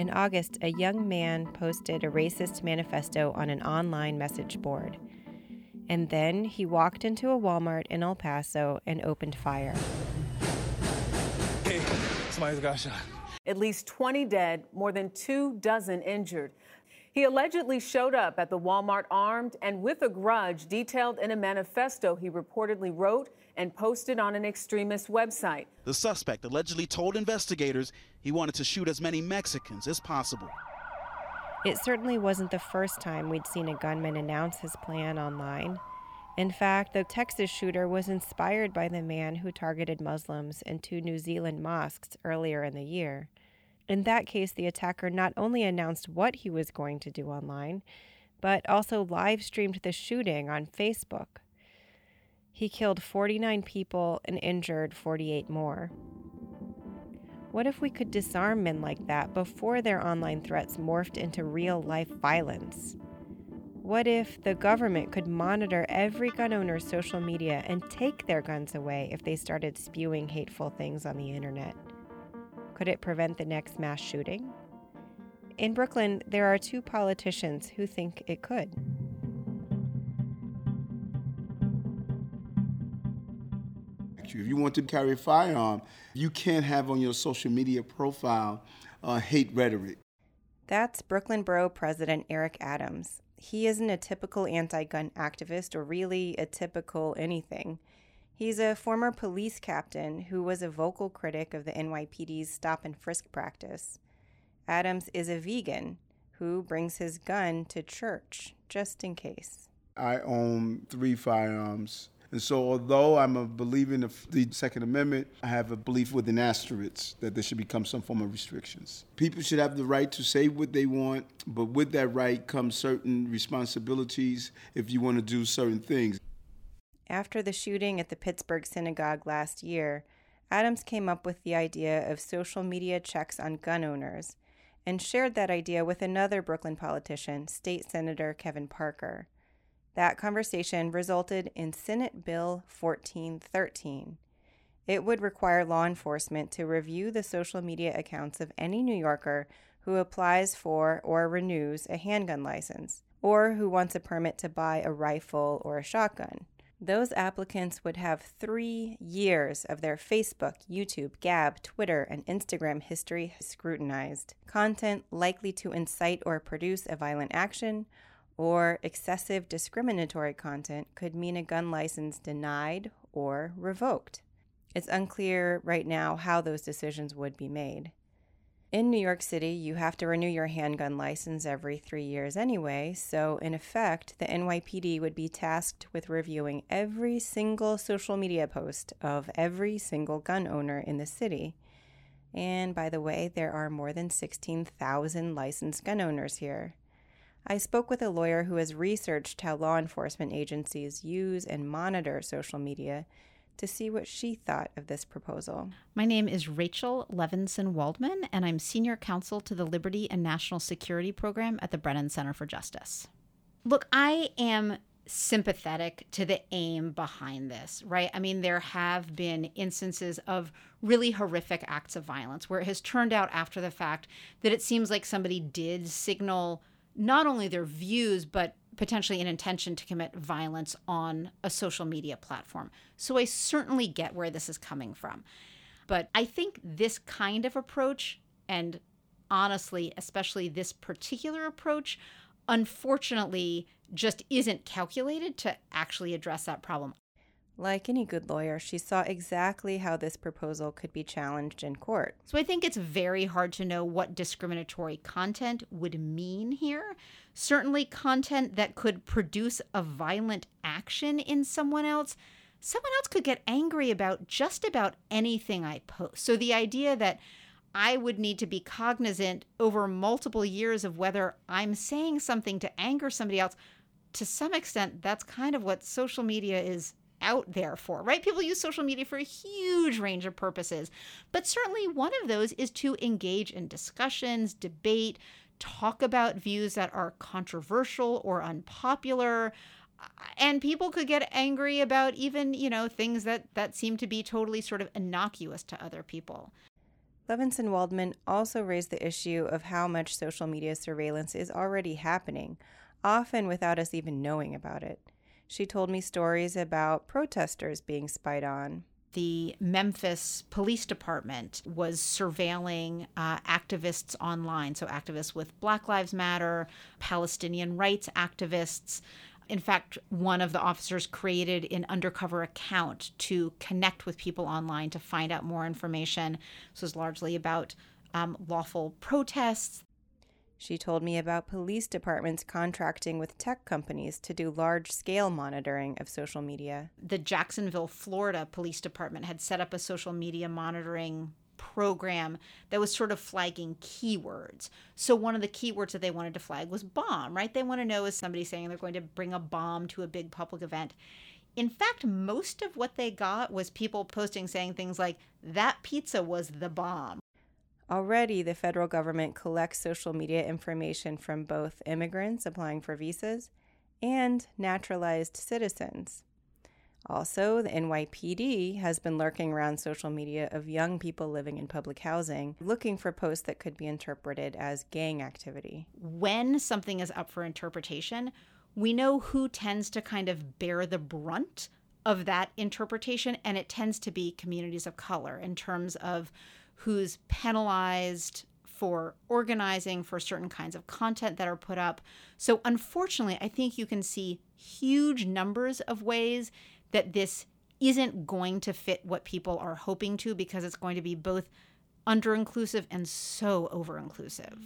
In August, a young man posted a racist manifesto on an online message board. And then he walked into a Walmart in El Paso and opened fire. Hey, somebody's got shot. At least 20 dead, more than two dozen injured. He allegedly showed up at the Walmart armed and with a grudge detailed in a manifesto he reportedly wrote and posted on an extremist website. The suspect allegedly told investigators he wanted to shoot as many Mexicans as possible. It certainly wasn't the first time we'd seen a gunman announce his plan online. In fact, the Texas shooter was inspired by the man who targeted Muslims in two New Zealand mosques earlier in the year. In that case, the attacker not only announced what he was going to do online, but also live streamed the shooting on Facebook. He killed 49 people and injured 48 more. What if we could disarm men like that before their online threats morphed into real life violence? What if the government could monitor every gun owner's social media and take their guns away if they started spewing hateful things on the internet? Could it prevent the next mass shooting? In Brooklyn, there are two politicians who think it could. If you want to carry a firearm, you can't have on your social media profile uh, hate rhetoric. That's Brooklyn Borough President Eric Adams. He isn't a typical anti gun activist or really a typical anything. He's a former police captain who was a vocal critic of the NYPD's stop and frisk practice. Adams is a vegan who brings his gun to church just in case. I own three firearms. And so, although I'm a believer in the, Second Amendment, I have a belief with an asterisk that there should become some form of restrictions. People should have the right to say what they want, but with that right comes certain responsibilities if you want to do certain things. After the shooting at the Pittsburgh synagogue last year, Adams came up with the idea of social media checks on gun owners and shared that idea with another Brooklyn politician, State Senator Kevin Parker. That conversation resulted in Senate Bill 1413. It would require law enforcement to review the social media accounts of any New Yorker who applies for or renews a handgun license, or who wants a permit to buy a rifle or a shotgun. Those applicants would have three years of their Facebook, YouTube, Gab, Twitter, and Instagram history scrutinized. Content likely to incite or produce a violent action or excessive discriminatory content could mean a gun license denied or revoked. It's unclear right now how those decisions would be made. In New York City, you have to renew your handgun license every three years anyway, so in effect, the NYPD would be tasked with reviewing every single social media post of every single gun owner in the city. And by the way, there are more than 16,000 licensed gun owners here. I spoke with a lawyer who has researched how law enforcement agencies use and monitor social media to see what she thought of this proposal. My name is Rachel Levinson Waldman, and I'm Senior Counsel to the Liberty and National Security Program at the Brennan Center for Justice. Look, I am sympathetic to the aim behind this, right? I mean, there have been instances of really horrific acts of violence where it has turned out after the fact that it seems like somebody did signal not only their views, but potentially an intention to commit violence on a social media platform. So I certainly get where this is coming from. But I think this kind of approach, and honestly, especially this particular approach, unfortunately just isn't calculated to actually address that problem. Like any good lawyer, she saw exactly how this proposal could be challenged in court. So I think it's very hard to know what discriminatory content would mean here. Certainly, content that could produce a violent action in someone else. Someone else could get angry about just about anything I post. So the idea that I would need to be cognizant over multiple years of whether I'm saying something to anger somebody else, to some extent, that's kind of what social media is out there for, right? People use social media for a huge range of purposes, but certainly one of those is to engage in discussions, debate, talk about views that are controversial or unpopular. And people could get angry about even, you know, things that that seem to be totally sort of innocuous to other people. Levinson Waldman also raised the issue of how much social media surveillance is already happening, often without us even knowing about it. She told me stories about protesters being spied on. The Memphis Police Department was surveilling uh, activists online, so activists with Black Lives Matter, Palestinian rights activists. In fact, one of the officers created an undercover account to connect with people online to find out more information. This was largely about um, lawful protests. She told me about police departments contracting with tech companies to do large scale monitoring of social media. The Jacksonville, Florida Police Department had set up a social media monitoring program that was sort of flagging keywords. So one of the keywords that they wanted to flag was bomb, right? They want to know is somebody saying they're going to bring a bomb to a big public event. In fact, most of what they got was people posting saying things like, that pizza was the bomb, Already, the federal government collects social media information from both immigrants applying for visas and naturalized citizens. Also, the NYPD has been lurking around social media of young people living in public housing, looking for posts that could be interpreted as gang activity. When something is up for interpretation, we know who tends to kind of bear the brunt of that interpretation, and it tends to be communities of color in terms of who's penalized for organizing for certain kinds of content that are put up. So, unfortunately, I think you can see huge numbers of ways that this isn't going to fit what people are hoping to because it's going to be both under inclusive and so over inclusive.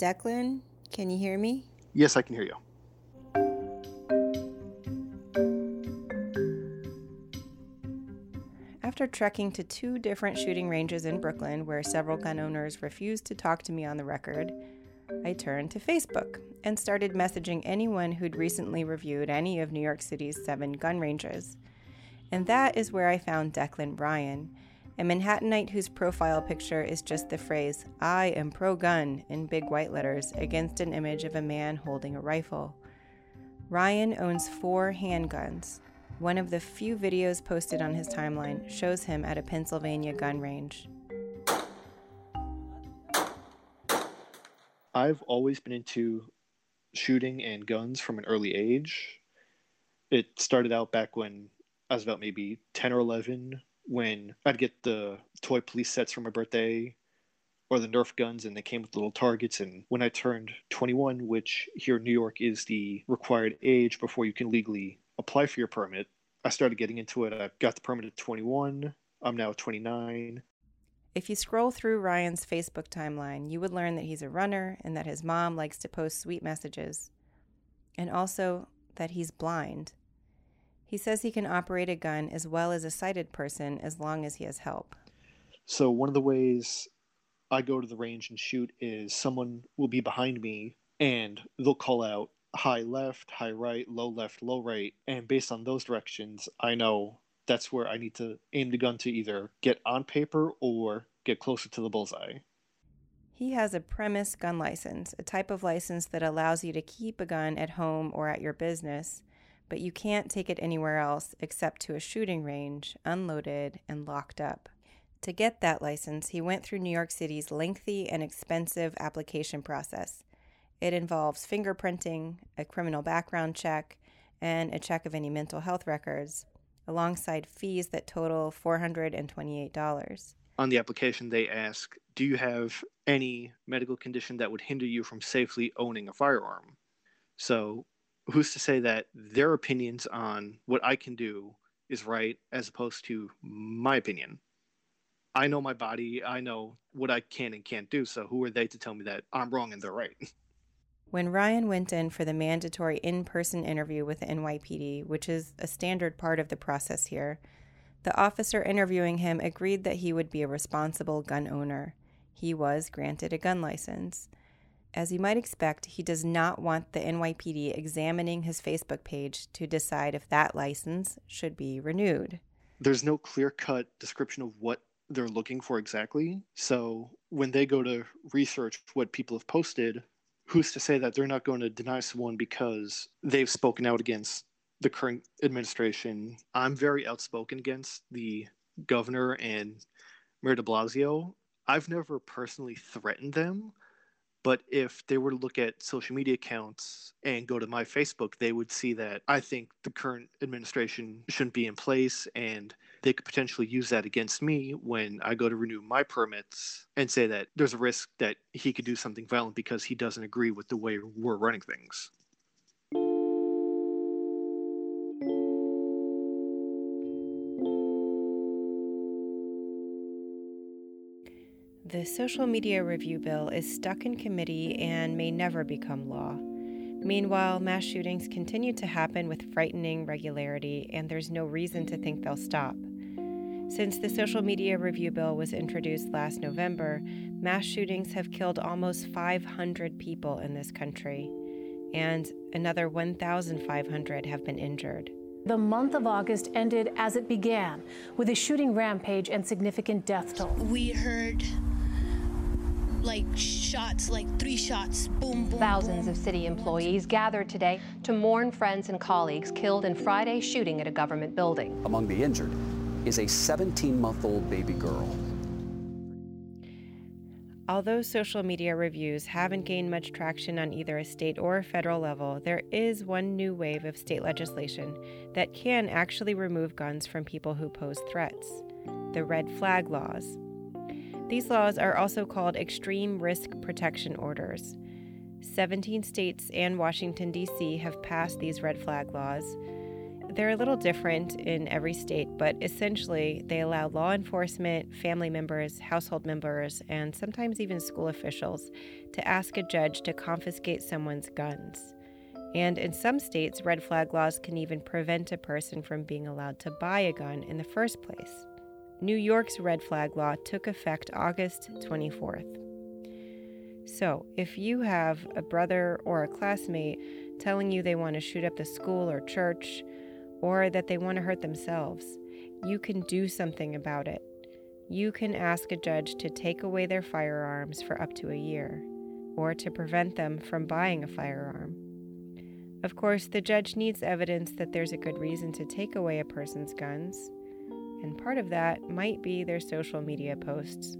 Declan. Can you hear me? Yes, I can hear you. After trekking to two different shooting ranges in Brooklyn, where several gun owners refused to talk to me on the record, I turned to Facebook and started messaging anyone who'd recently reviewed any of New York City's seven gun ranges. And that is where I found Declan Ryan, a Manhattanite whose profile picture is just the phrase, I am pro gun, in big white letters against an image of a man holding a rifle. Ryan owns four handguns. One of the few videos posted on his timeline shows him at a Pennsylvania gun range. I've always been into shooting and guns from an early age. It started out back when I was about maybe 10 or 11 when I'd get the toy police sets for my birthday or the Nerf guns and they came with little targets. And when I turned 21, which here in New York is the required age before you can legally apply for your permit, I started getting into it. I got the permit at 21. I'm now 29. If you scroll through Ryan's Facebook timeline, you would learn that he's a runner and that his mom likes to post sweet messages, and also that he's blind. He says he can operate a gun as well as a sighted person as long as he has help. So, one of the ways I go to the range and shoot is someone will be behind me and they'll call out high left, high right, low left, low right. And based on those directions, I know that's where I need to aim the gun to either get on paper or get closer to the bullseye. He has a premise gun license, a type of license that allows you to keep a gun at home or at your business, but you can't take it anywhere else except to a shooting range, unloaded and locked up. To get that license, he went through New York City's lengthy and expensive application process. It involves fingerprinting, a criminal background check, and a check of any mental health records alongside fees that total $428. On the application, they ask Do you have any medical condition that would hinder you from safely owning a firearm? So, who's to say that their opinions on what I can do is right as opposed to my opinion? I know my body, I know what I can and can't do, so who are they to tell me that I'm wrong and they're right? When Ryan went in for the mandatory in person interview with the NYPD, which is a standard part of the process here, the officer interviewing him agreed that he would be a responsible gun owner. He was granted a gun license. As you might expect, he does not want the NYPD examining his Facebook page to decide if that license should be renewed. there's no clear cut description of what they're looking for exactly. So when they go to research what people have posted, who's to say that they're not going to deny someone because they've spoken out against the current administration? I'm very outspoken against the governor and Mayor de Blasio. I've never personally threatened them, but if they were to look at social media accounts and go to my Facebook, they would see that I think the current administration shouldn't be in place and they could potentially use that against me when I go to renew my permits and say that there's a risk that he could do something violent because he doesn't agree with the way we're running things. The social media review bill is stuck in committee and may never become law. Meanwhile, mass shootings continue to happen with frightening regularity, and there's no reason to think they'll stop. Since the social media review bill was introduced last November, mass shootings have killed almost 500 people in this country, and another 1,500 have been injured. The month of August ended as it began, with a shooting rampage and significant death toll. We heard like shots, like three shots, boom, boom. Thousands boom. of city employees gathered today to mourn friends and colleagues killed in Friday's shooting at a government building. Among the injured is a 17 month old baby girl. Although social media reviews haven't gained much traction on either a state or a federal level, there is one new wave of state legislation that can actually remove guns from people who pose threats the red flag laws. These laws are also called Extreme Risk Protection Orders. 17 states and Washington, D.C. have passed these red flag laws. They're a little different in every state, but essentially they allow law enforcement, family members, household members, and sometimes even school officials to ask a judge to confiscate someone's guns. And in some states, red flag laws can even prevent a person from being allowed to buy a gun in the first place. New York's red flag law took effect August 24th. So, if you have a brother or a classmate telling you they want to shoot up the school or church, or that they want to hurt themselves, you can do something about it. You can ask a judge to take away their firearms for up to a year, or to prevent them from buying a firearm. Of course, the judge needs evidence that there's a good reason to take away a person's guns and part of that might be their social media posts.